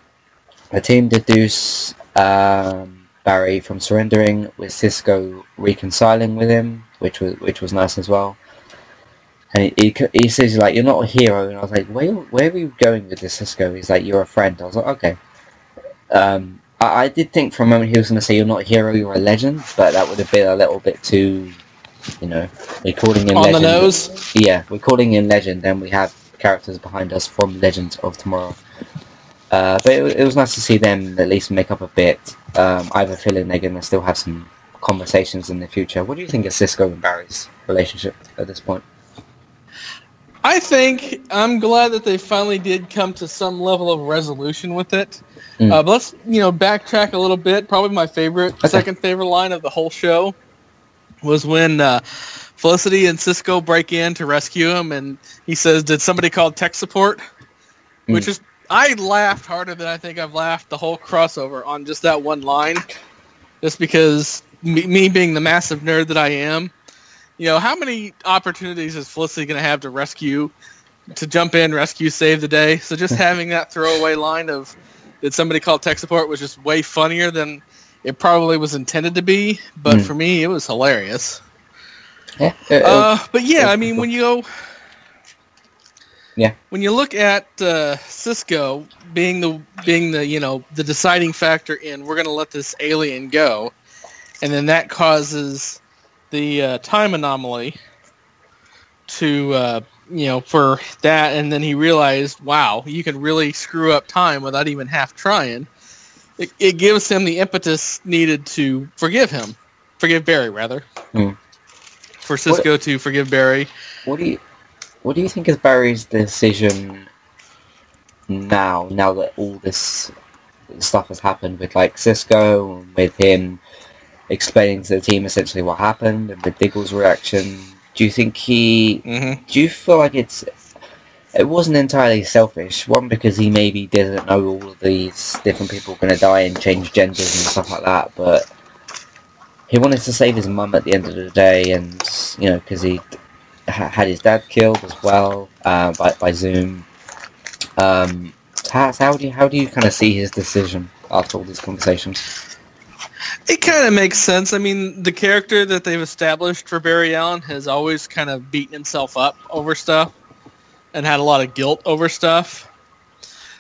the team deduce um, Barry from surrendering, with Cisco reconciling with him, which was which was nice as well. And he, he, says like, "You're not a hero," and I was like, "Where where are you going with this, Cisco?" He's like, "You're a friend." I was like, "Okay." Um, I, I did think for a moment he was going to say, "You're not a hero, you're a legend," but that would have been a little bit too, you know, we're calling him On the legend. nose. Yeah, we're calling him legend, and we have characters behind us from Legends of Tomorrow. Uh, but it, it was nice to see them at least make up a bit. Um, I have a feeling they're going to still have some conversations in the future. What do you think of Cisco and Barry's relationship at this point? I think I'm glad that they finally did come to some level of resolution with it. Mm. Uh, but let's you know backtrack a little bit. Probably my favorite, Okay. second favorite line of the whole show was when uh, Felicity and Cisco break in to rescue him, and he says, "Did somebody call tech support?" Which is I laughed harder than I think I've laughed the whole crossover on just that one line, just because me, me being the massive nerd that I am. You know, how many opportunities is Felicity going to have to rescue, to jump in, rescue, save the day? So just having that throwaway line of, did somebody call tech support was just way funnier than it probably was intended to be. But Mm. for me, it was hilarious. Yeah. it- it- Uh, but yeah, I mean, when you go, Yeah. when you look at uh, Cisco being the being the you know the deciding factor in we're going to let this alien go, and then that causes the uh, time anomaly to uh, you know for that, and then he realized, wow, you can really screw up time without even half trying. It, it gives him the impetus needed to forgive him, forgive Barry rather, Hmm. for Cisco to forgive Barry. What do you What do you think is Barry's decision now? Now that all this stuff has happened with like Cisco and with him explaining to the team essentially what happened and with Diggle's reaction, do you think he? Mm-hmm. Do you feel like it's? It wasn't entirely selfish. One because he maybe didn't know all of these different people were going to die and change genders and stuff like that, but he wanted to save his mum at the end of the day, and you know because he ha- had his dad killed as well uh, by by Zoom. Um, how, how do you how do you kind of see his decision after all these conversations? It kind of makes sense. I mean, the character that they've established for Barry Allen has always kind of beaten himself up over stuff and had a lot of guilt over stuff.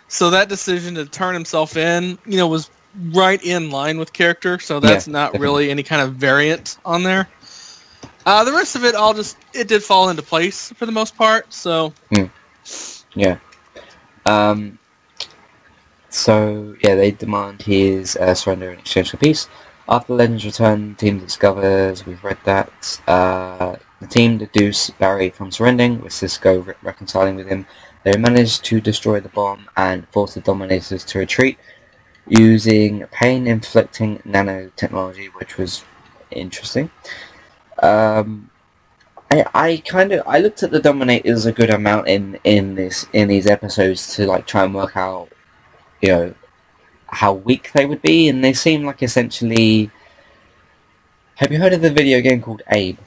So that decision to turn himself in, you know, was right in line with character. So that's Yeah, not definitely. really any kind of variant on there. Uh, the rest of it all just it did fall into place for the most part. So Yeah. Um, so yeah, they demand his uh, surrender in exchange for peace. After Legends return, the team discovers we've read that uh, the team deduce Barry from surrendering, with Cisco re- reconciling with him. They manage to destroy the bomb and force the Dominators to retreat using pain-inflicting nanotechnology, which was interesting. Um, I, I kind of I looked at the Dominators a good amount in in this in these episodes to like try and work out you know how weak they would be, and they seem like essentially. Have you heard of the video game called Abe?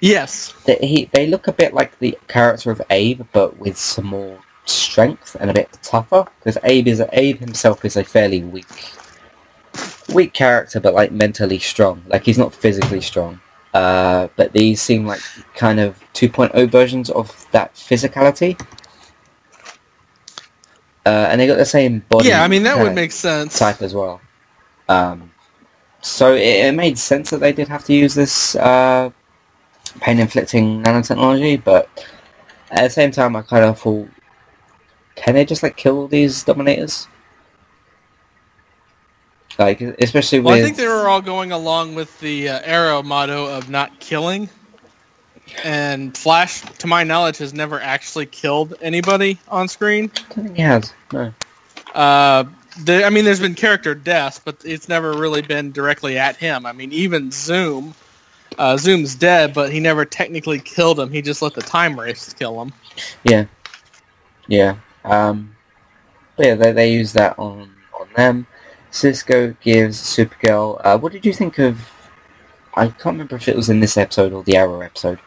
yes, They, he, they look a bit like the character of Abe, but with some more strength and a bit tougher because Abe is Abe himself is a fairly weak weak character, but like mentally strong. Like he's not physically strong. Uh, but these seem like kind of 2.0 versions of that physicality. Uh, and they got the same body. Yeah, I mean that would type- make sense. type as well. Um, so it, it made sense that they did have to use this uh, pain-inflicting nanotechnology, but at the same time, I kind of thought, can they just like kill these dominators? Like, especially Well, I think they were all going along with the uh, Arrow motto of not killing. And Flash, to my knowledge, has never actually killed anybody on screen. I he has. No. Uh, the, I mean, there's been character deaths, but it's never really been directly at him. I mean, even Zoom, uh, Zoom's dead, but he never technically killed him. He just let the time wraiths kill him. Yeah. Yeah. Um, but yeah, they, they use that on, on them. Cisco gives Supergirl... Uh, what did you think of... I can't remember if it was in this episode or the Arrow episode,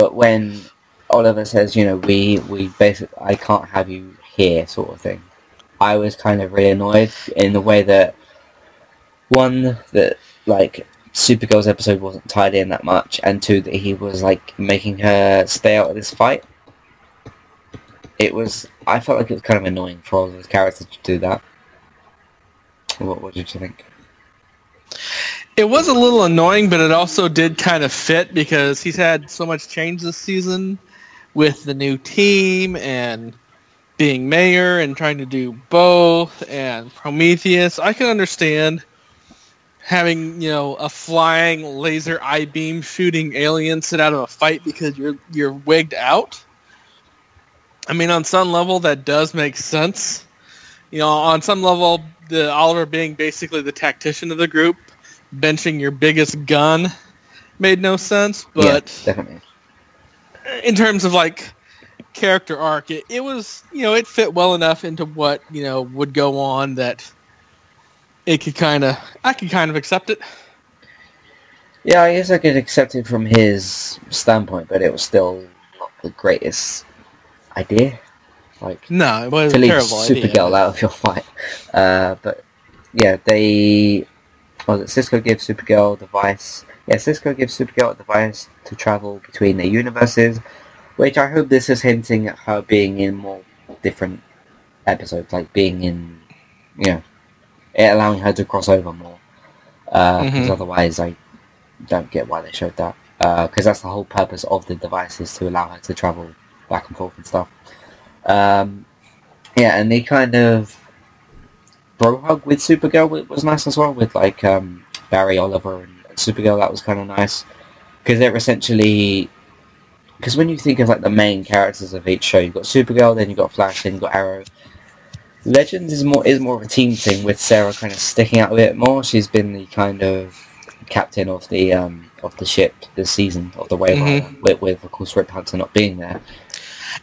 but when Oliver says, you know, we, we basically... I can't have you here, sort of thing. I was kind of really annoyed in the way that... One, that, like, Supergirl's episode wasn't tied in that much, and two, that he was, like, making her stay out of this fight it was I felt like it was kind of annoying for all those characters to do that. What, what did you think? It was a little annoying, but it also did kind of fit because he's had so much change this season with the new team and being mayor and trying to do both and Prometheus. I can understand having, you know, a flying laser I beam shooting alien sit out of a fight because you're you're wigged out. I mean, on some level that does make sense. You know, on some level, the Oliver being basically the tactician of the group, benching your biggest gun, made no sense. But yeah, in terms of like character arc, it, it was you know it fit well enough into what you know would go on that it could kind of I could kind of accept it. Yeah, I guess I could accept it from his standpoint, but it was still not the greatest idea. Like No, it was to a leave Supergirl idea. out of your fight. Uh, but yeah, they well, Cisco gives Supergirl a device. Yeah, Cisco gives Supergirl a device to travel between the universes, which I hope this is hinting at her being in more different episodes, like being in, you know, it allowing her to cross over more. Because Mhm. otherwise, I don't get why they showed that. Because that's the whole purpose of the device is to allow her to travel back and forth and stuff. Um, yeah, and they kind of bro hug with Supergirl wa- was nice as well, with like um, Barry Oliver and Supergirl. That was kind of nice because they're essentially because when you think of like the main characters of each show, you've got Supergirl, then you've got Flash, then you've got Arrow. Legends is more is more of a team thing with Sara kind of sticking out a bit more. She's been the kind of captain of the um, of the ship this season of the Wave Mhm. With, with of course Rip Hunter not being there.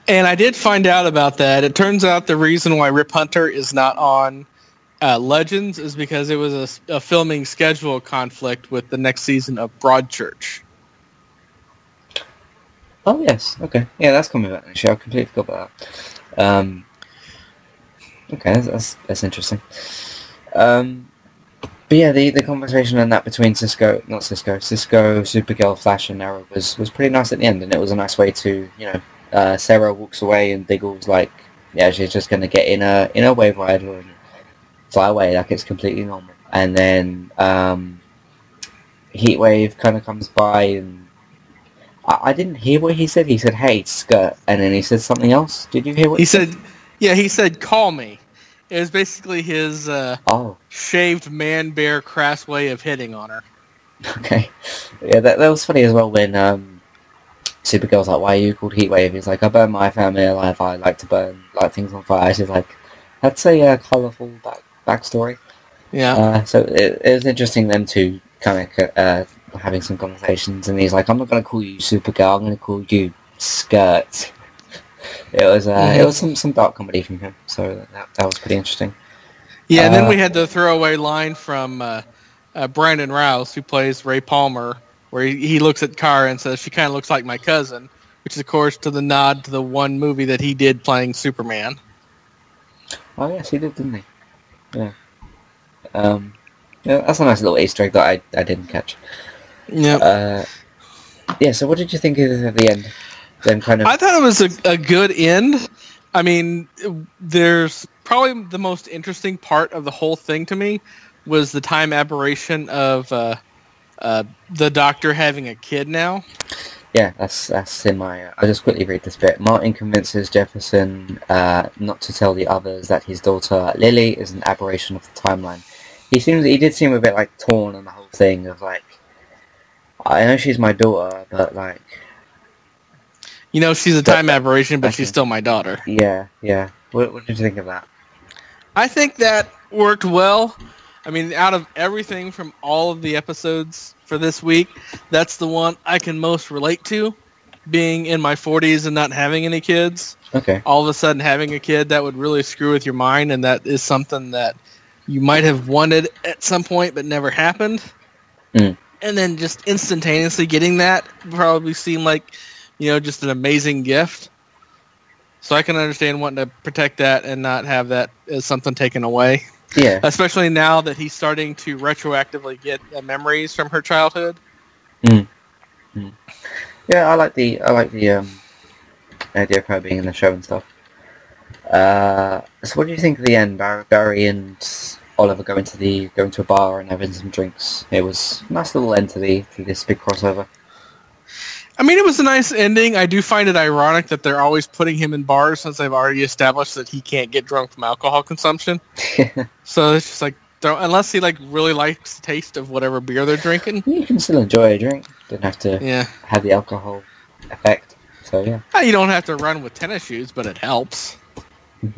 And I did find out about that. It turns out the reason why Rip Hunter is not on uh, Legends is because it was a, a, filming schedule conflict with the next season of Broadchurch. Oh yes, okay, yeah, that's coming back actually. I completely forgot about that. Um, okay, that's, that's that's interesting. Um, but yeah, the the conversation and that between Cisco, not Cisco, Cisco, Supergirl, Flash, and Arrow was was pretty nice at the end, and it was a nice way to you know, uh, Sara walks away and Diggle's like, yeah, she's just gonna get in a in a Waverider and fly away like it's completely normal, and then um, Heatwave kind of comes by and. I I didn't hear what he said. He said, "Hey, skirt," and then he said something else. Did you hear what He said, "Yeah." He said, "Call me." It was basically his uh, "Oh, shaved man bear crass way of hitting on her. okay." Yeah, that, that was funny as well when um, Supergirl's like, "Why are you called Heatwave?" He's like, "I burn my family alive. I like to burn like things on fire." She's like, "That's a uh, colourful back backstory." Yeah. Uh, so it, it was interesting them two kind of uh, having some conversations, and he's like, "I'm not going to call you Supergirl. I'm going to call you Skirt." It was uh, Mhm. it was some, some dark comedy from him, so that, that was pretty interesting. Yeah, and then Uh, we had the throwaway line from uh, uh, Brandon Routh, who plays Ray Palmer, where he, he looks at Kara and says, "She kind of looks like my cousin, which is of course to the nod to the one movie that he did playing Superman. Oh yes, he did, didn't he? Yeah. Um, yeah, that's a nice little Easter egg that I, I didn't catch. Yeah. Uh, yeah. So, what did you think of the end? Then, kind of. I thought it was a, a good end. I mean, there's probably the most interesting part of the whole thing to me was the time aberration of uh, uh, the doctor having a kid now. Yeah, that's that's in my. Uh, I'll just quickly read this bit. Martin convinces Jefferson uh, not to tell the others that his daughter Lily is an aberration of the timeline. He seems he did seem a bit like torn on the whole thing of like. I know she's my daughter, but like. You know, she's a time aberration, but she's still my daughter. Yeah, yeah. What, what did you think of that? I think that worked well. I mean, out of everything from all of the episodes for this week, that's the one I can most relate to. Being in my 40s and not having any kids. Okay. All of a sudden having a kid, that would really screw with your mind, and that is something that you might have wanted at some point but never happened. Mm. And then just instantaneously getting that probably seemed like, you know, just an amazing gift. So I can understand wanting to protect that and not have that as something taken away. Yeah. Especially now that he's starting to retroactively get uh, memories from her childhood. Mm. Mm. Yeah, I like the I like the um, idea of her being in the show and stuff. Uh, so what do you think of the end? Barry, Barry and Oliver going to the going to a bar and having some drinks. It was a nice little end to the to this big crossover. I mean, it was a nice ending. I do find it ironic that they're always putting him in bars since they've already established that he can't get drunk from alcohol consumption. so it's just like, unless he like really likes the taste of whatever beer they're drinking. You can still enjoy a drink. Don't have to yeah. have the alcohol effect. So yeah. You don't have to run with tennis shoes, but it helps.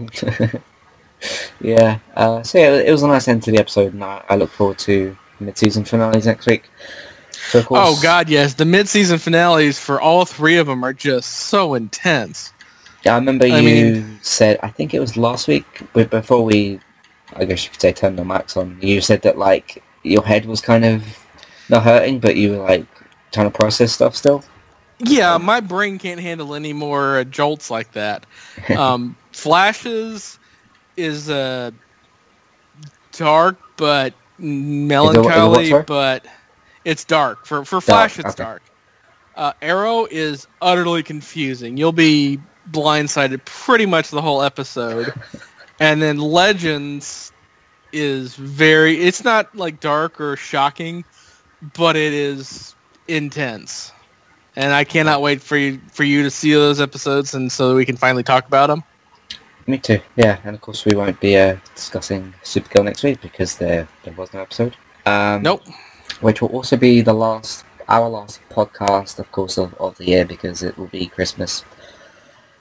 yeah. Uh, so yeah, it was a nice end to the episode, and I, I look forward to mid-season finales next week. So course, oh God, yes! The mid-season finales for all three of them are just so intense. Yeah, I remember I you mean- said. I think it was last week, but before we, I guess you could say, turned the mics on. You said that like your head was kind of not hurting, but you were like trying to process stuff still. Yeah, my brain can't handle any more uh, jolts like that. Um, Flashes is uh, dark but melancholy, but it's dark. For for Flash, it's okay. dark. Uh, Arrow is utterly confusing. You'll be blindsided pretty much the whole episode. and then Legends is very. It's not like dark or shocking, but it is intense. And I cannot wait for you for you to see those episodes, and so that we can finally talk about them. Me too. Yeah, and of course we won't be uh, discussing Supergirl next week because there there was no episode. Um, Nope. Which will also be the last our last podcast, of course, of, of the year because it will be Christmas.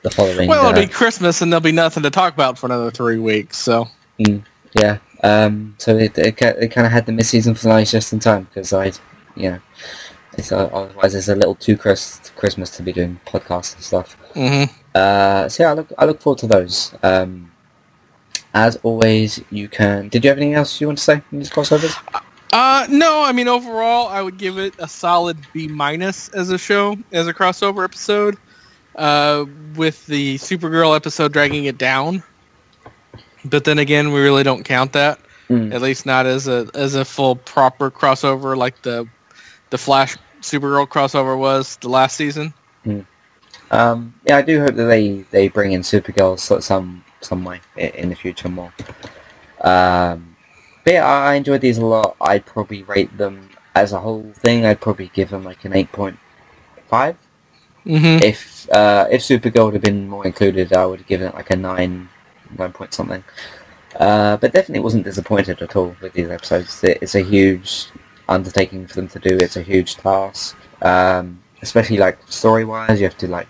The following. Well, uh, it'll be Christmas, and there'll be nothing to talk about for another three weeks. So Mm, yeah. Um, so it, it, it kind of had the mid-season finales just in time because I, you know, it's, uh, otherwise it's a little too Chris- Christmas to be doing podcasts and stuff. hmm Uh, so yeah, I look I look forward to those. Um, as always, you can. Did you have anything else you want to say in these crossovers? Uh, no, I mean overall, I would give it a solid B minus as a show, as a crossover episode. Uh, with the Supergirl episode dragging it down, but then again, we really don't count that. Mm. At least not as a as a full proper crossover like the the Flash Supergirl crossover was the last season. Um, yeah, I do hope that they, they bring in Supergirl some some way in the future more. Um, yeah, I I enjoyed these a lot. I'd probably rate them as a whole thing. I'd probably give them like an eight point five. Mm-hmm. If uh, if Supergirl would have been more included, I would have given it like a nine, nine point something. Uh, but definitely wasn't disappointed at all with these episodes. It's a huge undertaking for them to do. It's a huge task, um, especially like story wise. You have to like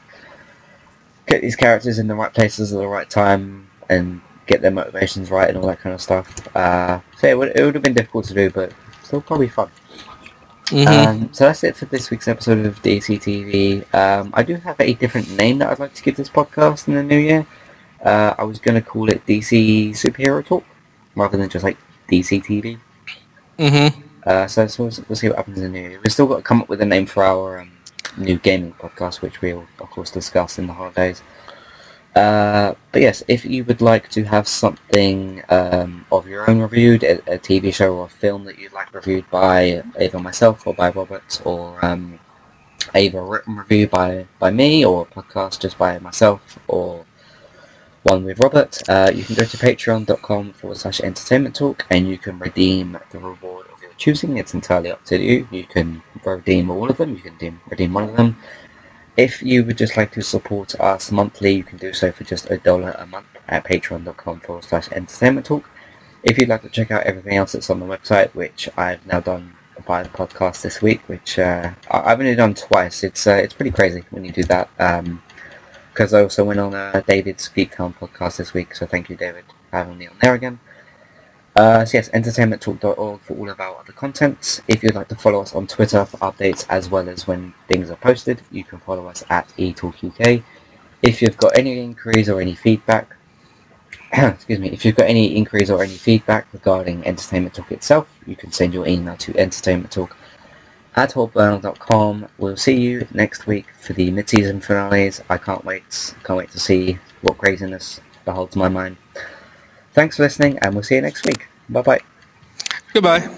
get these characters in the right places at the right time and get their motivations right and all that kind of stuff. Uh, so it would, it would have been difficult to do, but still probably fun. Mm-hmm. Um, so that's it for this week's episode of DC TV. Um, I do have a different name that I'd like to give this podcast in the new year. Uh, I was going to call it DC Superhero Talk rather than just like DC TV. mm-hmm. Uh, so, so we'll, we'll see what happens in the new year. We've still got to come up with a name for our um, new gaming podcast, which we'll of course discuss in the holidays. Uh, but yes, if you would like to have something um, of your own reviewed, a, a, TV show or a film that you'd like reviewed by either myself or by Robert, or um, either a written review by, by me, or a podcast just by myself, or one with Robert, uh, you can go to patreon.com forward slash entertainment talk and you can redeem the reward of your choosing. It's entirely up to you. You can redeem all of them, you can redeem, redeem one of them. If you would just like to support us monthly, you can do so for just a dollar a month at patreon.com forward slash entertainment talk. If you'd like to check out everything else that's on the website, which I've now done via the podcast this week, which uh, I've only done twice. It's uh, it's pretty crazy when you do that. Um, because I also went on uh, David's Geektown podcast this week, so thank you, David, for having me on there again. Uh, so yes, entertainmenttalk.org for all of our other contents. If you'd like to follow us on Twitter for updates as well as when things are posted, you can follow us at eTalkUK. If you've got any inquiries or any feedback, excuse me, if you've got any inquiries or any feedback regarding Entertainment Talk itself, you can send your email to entertainmenttalk at hawkburnell.com. We'll see you next week for the mid-season finales. I can't wait. Can't wait to see what craziness beholds my mind. Thanks for listening, and we'll see you next week. Bye-bye. Goodbye.